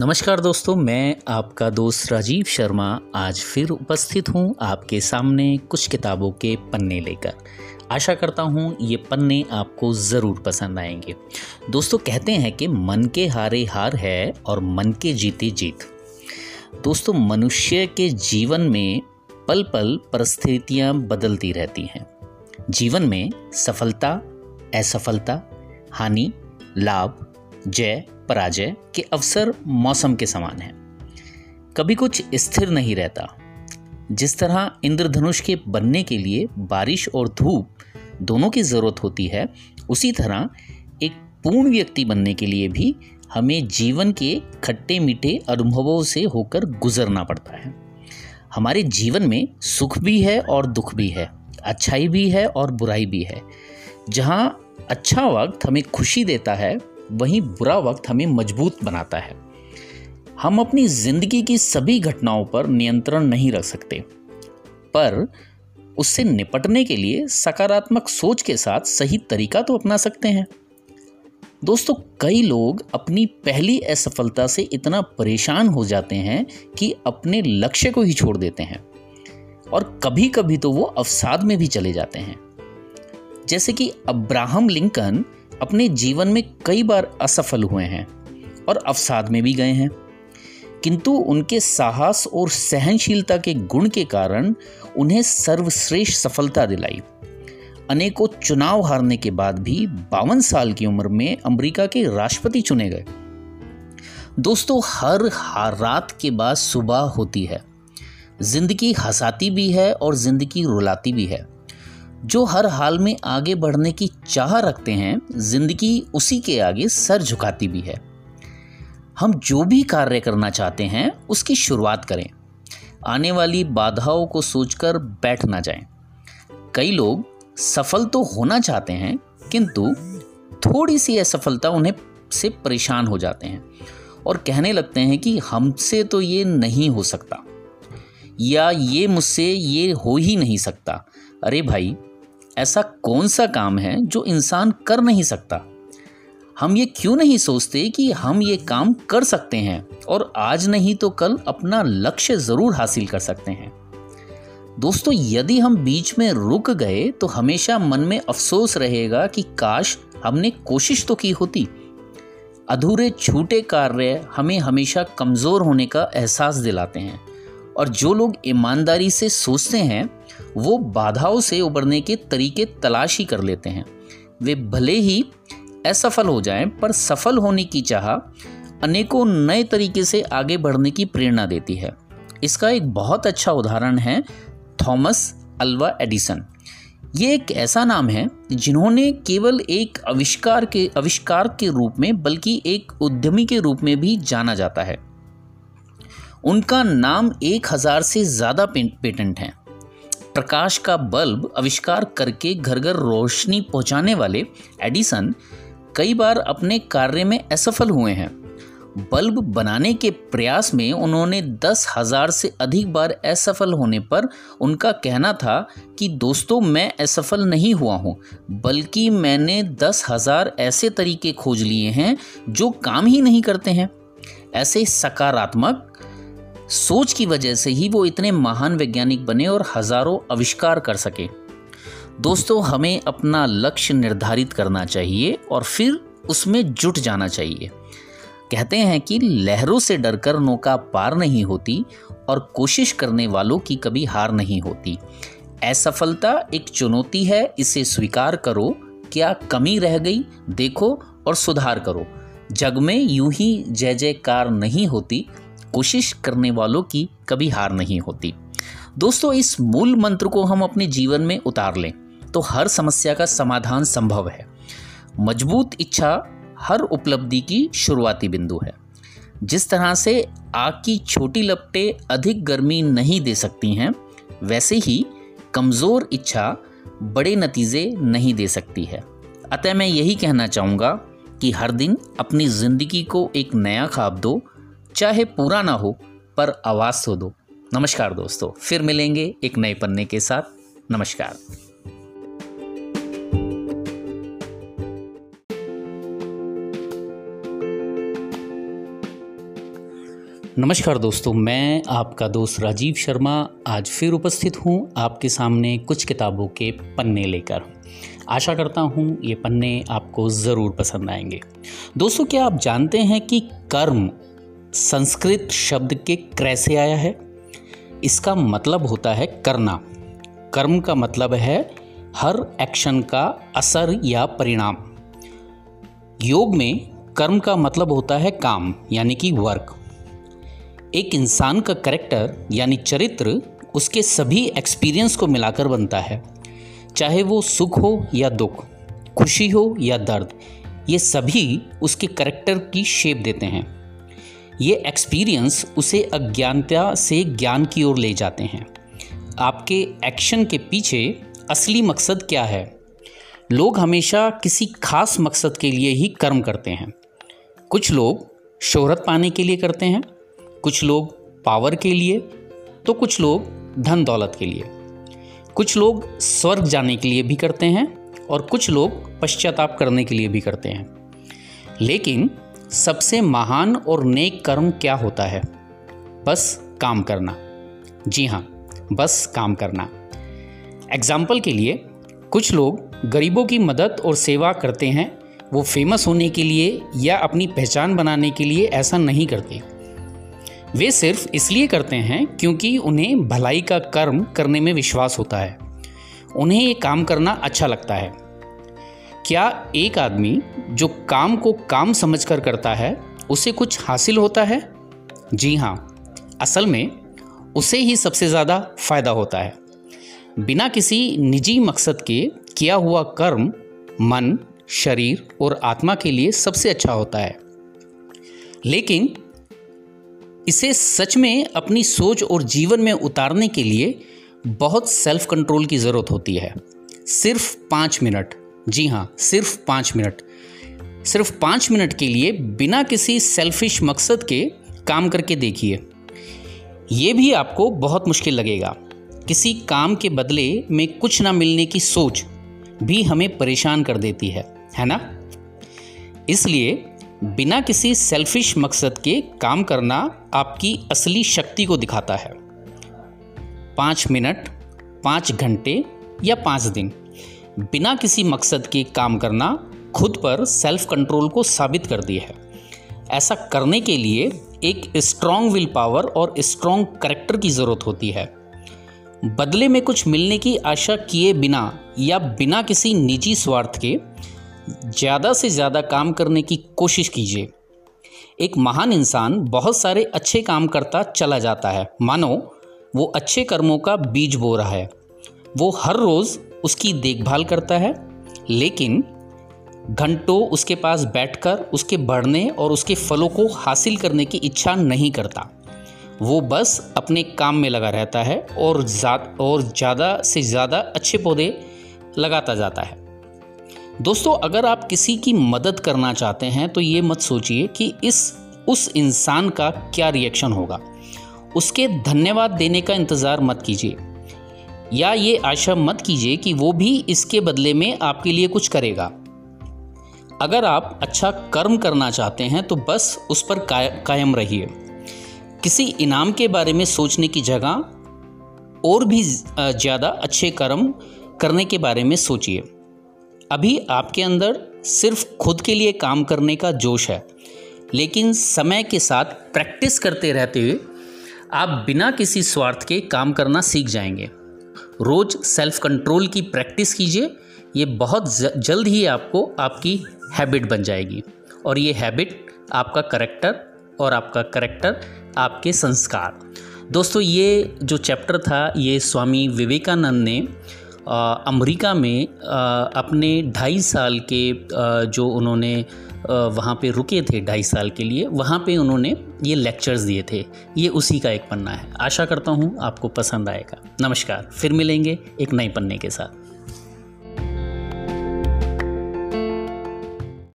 नमस्कार दोस्तों, मैं आपका दोस्त राजीव शर्मा आज फिर उपस्थित हूँ आपके सामने कुछ किताबों के पन्ने लेकर। आशा करता हूँ ये पन्ने आपको ज़रूर पसंद आएँगे। दोस्तों, कहते हैं कि मन के हारे हार है और मन के जीते जीत। दोस्तों, मनुष्य के जीवन में पल पल परिस्थितियाँ बदलती रहती हैं। जीवन में सफलता, असफलता, हानि, लाभ, जय पराजय के अवसर मौसम के समान हैं। कभी कुछ स्थिर नहीं रहता। जिस तरह इंद्रधनुष के बनने के लिए बारिश और धूप दोनों की ज़रूरत होती है, उसी तरह एक पूर्ण व्यक्ति बनने के लिए भी हमें जीवन के खट्टे मीठे अनुभवों से होकर गुजरना पड़ता है। हमारे जीवन में सुख भी है और दुख भी है, अच्छाई भी है और बुराई भी है। जहाँ अच्छा वक्त हमें खुशी देता है वहीं बुरा वक्त हमें मज़बूत बनाता है। हम अपनी ज़िंदगी की सभी घटनाओं पर नियंत्रण नहीं रख सकते, पर उससे निपटने के लिए सकारात्मक सोच के साथ सही तरीका तो अपना सकते हैं। दोस्तों, कई लोग अपनी पहली असफलता से इतना परेशान हो जाते हैं कि अपने लक्ष्य को ही छोड़ देते हैं, और कभी कभी तो वो अवसाद में भी चले जाते हैं। जैसे कि अब्राहम लिंकन अपने जीवन में कई बार असफल हुए हैं और अवसाद में भी गए हैं। किंतु उनके साहस और सहनशीलता के गुण के कारण उन्हें सर्वश्रेष्ठ सफलता दिलाई। अनेकों चुनाव हारने के बाद भी बावन साल की उम्र में अमेरिका के राष्ट्रपति चुने गए। दोस्तों, हर हार रात के बाद सुबह होती है। ज़िंदगी हंसाती भी है और ज़िंदगी रुलाती भी है। जो हर हाल में आगे बढ़ने की चाह रखते हैं, ज़िंदगी उसी के आगे सर झुकाती भी है। हम जो भी कार्य करना चाहते हैं, उसकी शुरुआत करें। आने वाली बाधाओं को सोचकर बैठ ना जाएँ। कई लोग सफल तो होना चाहते हैं, किंतु थोड़ी सी असफलता उन्हें से परेशान हो जाते हैं और कहने लगते हैं कि हमसे तो ये नहीं हो सकता। या ये मुझसे ये हो ही नहीं सकता। अरे भाई ऐसा कौन सा काम है जो इंसान कर नहीं सकता? हम ये क्यों नहीं सोचते कि हम ये काम कर सकते हैं और आज नहीं तो कल अपना लक्ष्य ज़रूर हासिल कर सकते हैं। दोस्तों, यदि हम बीच में रुक गए तो हमेशा मन में अफसोस रहेगा कि काश हमने कोशिश तो की होती। अधूरे छूटे कार्य हमें हमेशा कमज़ोर होने का एहसास दिलाते हैं। और जो लोग ईमानदारी से सोचते हैं, वो बाधाओं से उबरने के तरीके तलाश ही कर लेते हैं। वे भले ही असफल हो जाएँ, पर सफल होने की चाह अनेकों नए तरीके से आगे बढ़ने की प्रेरणा देती है। इसका एक बहुत अच्छा उदाहरण है थॉमस अल्वा एडिसन। ये एक ऐसा नाम है, जिन्होंने केवल एक आविष्कार के आविष्कार के रूप में, बल्कि एक उद्यमी के रूप में भी जाना जाता है। उनका नाम एक हज़ार से ज़्यादा पेटेंट हैं। प्रकाश का बल्ब आविष्कार करके घर घर रोशनी पहुँचाने वाले एडिसन कई बार अपने कार्य में असफल हुए हैं। बल्ब बनाने के प्रयास में उन्होंने दस हज़ार से अधिक बार असफल होने पर उनका कहना था कि, दोस्तों, मैं असफल नहीं हुआ हूँ, बल्कि मैंने दस हज़ार ऐसे तरीके खोज लिए हैं जो काम ही नहीं करते हैं। ऐसे सकारात्मक सोच की वजह से ही वो इतने महान वैज्ञानिक बने और हज़ारों आविष्कार कर सके। दोस्तों, हमें अपना लक्ष्य निर्धारित करना चाहिए और फिर उसमें जुट जाना चाहिए। कहते हैं कि लहरों से डरकर नौका पार नहीं होती और कोशिश करने वालों की कभी हार नहीं होती। असफलता एक चुनौती है, इसे स्वीकार करो। क्या कमी रह गई? देखो और सुधार करो। जग में यूँ ही जय जयकार नहीं होती। कोशिश करने वालों की कभी हार नहीं होती। दोस्तों, इस मूल मंत्र को हम अपने जीवन में उतार लें तो हर समस्या का समाधान संभव है। मज़बूत इच्छा हर उपलब्धि की शुरुआती बिंदु है। जिस तरह से आग की छोटी लपटें अधिक गर्मी नहीं दे सकती हैं, वैसे ही कमज़ोर इच्छा बड़े नतीजे नहीं दे सकती है। अतः मैं यही कहना चाहूँगा कि हर दिन अपनी ज़िंदगी को एक नया ख्वाब दो चाहे पूरा ना हो, पर आवाज़ तो दो। नमस्कार दोस्तों, फिर मिलेंगे एक नए पन्ने के साथ। नमस्कार। नमस्कार दोस्तों, मैं आपका दोस्त राजीव शर्मा आज फिर उपस्थित हूँ आपके सामने कुछ किताबों के पन्ने लेकर। आशा करता हूँ ये पन्ने आपको ज़रूर पसंद आएँगे। दोस्तों, क्या आप जानते हैं कि कर्म संस्कृत शब्द के क्रय से आया है। इसका मतलब होता है करना। कर्म का मतलब है हर एक्शन का असर या परिणाम। योग में कर्म का मतलब होता है काम, यानी कि वर्क। एक इंसान का करेक्टर, यानी चरित्र, उसके सभी एक्सपीरियंस को मिलाकर बनता है। चाहे वो सुख हो या दुख, खुशी हो या दर्द, ये सभी उसके करेक्टर की शेप देते हैं। ये एक्सपीरियंस उसे अज्ञानता से ज्ञान की ओर ले जाते हैं। आपके एक्शन के पीछे असली मकसद क्या है? लोग हमेशा किसी खास मकसद के लिए ही कर्म करते हैं। कुछ लोग शोहरत पाने के लिए करते हैं, कुछ लोग पावर के लिए तो कुछ लोग धन दौलत के लिए। कुछ लोग स्वर्ग जाने के लिए भी करते हैं और कुछ लोग पश्चाताप करने के लिए भी करते हैं। लेकिन सबसे महान और नेक कर्म क्या होता है? बस काम करना। जी हाँ बस काम करना। एग्ज़ाम्पल के लिए, कुछ लोग गरीबों की मदद और सेवा करते हैं, वो फ़ेमस होने के लिए या अपनी पहचान बनाने के लिए ऐसा नहीं करते। वे सिर्फ़ इसलिए करते हैं क्योंकि उन्हें भलाई का कर्म करने में विश्वास होता है। उन्हें ये काम करना अच्छा लगता है। क्या एक आदमी जो काम को काम समझकर करता है, उसे कुछ हासिल होता है? जी हाँ असल में उसे ही सबसे ज़्यादा फ़ायदा होता है। बिना किसी निजी मकसद के किया हुआ कर्म मन, शरीर और आत्मा के लिए सबसे अच्छा होता है। लेकिन इसे सच में अपनी सोच और जीवन में उतारने के लिए बहुत सेल्फ कंट्रोल की ज़रूरत होती है। सिर्फ़ पाँच मिनट। जी हाँ सिर्फ़ पाँच मिनट। सिर्फ़ पाँच मिनट के लिए बिना किसी सेल्फिश मकसद के काम करके देखिए। ये भी आपको बहुत मुश्किल लगेगा। किसी काम के बदले में कुछ ना मिलने की सोच भी हमें परेशान कर देती है है ना? इसलिए बिना किसी सेल्फिश मकसद के काम करना आपकी असली शक्ति को दिखाता है। पाँच मिनट, पाँच घंटे या पाँच दिन। बिना किसी मकसद के काम करना खुद पर सेल्फ कंट्रोल को साबित कर दिया है। ऐसा करने के लिए एक स्ट्रॉन्ग विल पावर और स्ट्रॉन्ग करेक्टर की ज़रूरत होती है। बदले में कुछ मिलने की आशा किए बिना या बिना किसी निजी स्वार्थ के ज़्यादा से ज़्यादा काम करने की कोशिश कीजिए। एक महान इंसान बहुत सारे अच्छे काम करता चला जाता है। मानो, वो अच्छे कर्मों का बीज बो रहा है। वो हर रोज़ उसकी देखभाल करता है लेकिन घंटों उसके पास बैठकर उसके बढ़ने और उसके फलों को हासिल करने की इच्छा नहीं करता। वो बस अपने काम में लगा रहता है और जा, और ज़्यादा से ज़्यादा अच्छे पौधे लगाता जाता है। दोस्तों अगर आप किसी की मदद करना चाहते हैं तो ये मत सोचिए कि इस उस इंसान का क्या रिएक्शन होगा। उसके धन्यवाद देने का इंतज़ार मत कीजिए। या ये आशा मत कीजिए कि वो भी इसके बदले में आपके लिए कुछ करेगा। अगर आप अच्छा कर्म करना चाहते हैं तो बस उस पर कायम रहिए। किसी इनाम के बारे में सोचने की जगह और भी ज़्यादा अच्छे कर्म करने के बारे में सोचिए। अभी आपके अंदर सिर्फ़ खुद के लिए काम करने का जोश है, लेकिन समय के साथ प्रैक्टिस करते रहते हुए आप बिना किसी स्वार्थ के काम करना सीख जाएँगे। रोज़ सेल्फ कंट्रोल की प्रैक्टिस कीजिए, ये बहुत जल्द ही आपको आपकी हैबिट बन जाएगी। और ये हैबिट आपका करेक्टर और आपका करेक्टर आपके संस्कार। दोस्तों, ये जो चैप्टर था, ये स्वामी विवेकानंद ने अमेरिका में अपने ढाई साल के जो उन्होंने वहाँ पे रुके थे ढाई साल के लिए, वहाँ पे उन्होंने ये लेक्चर्स दिए थे। ये उसी का एक पन्ना है। आशा करता हूँ आपको पसंद आएगा। नमस्कार। फिर मिलेंगे एक नए पन्ने के साथ।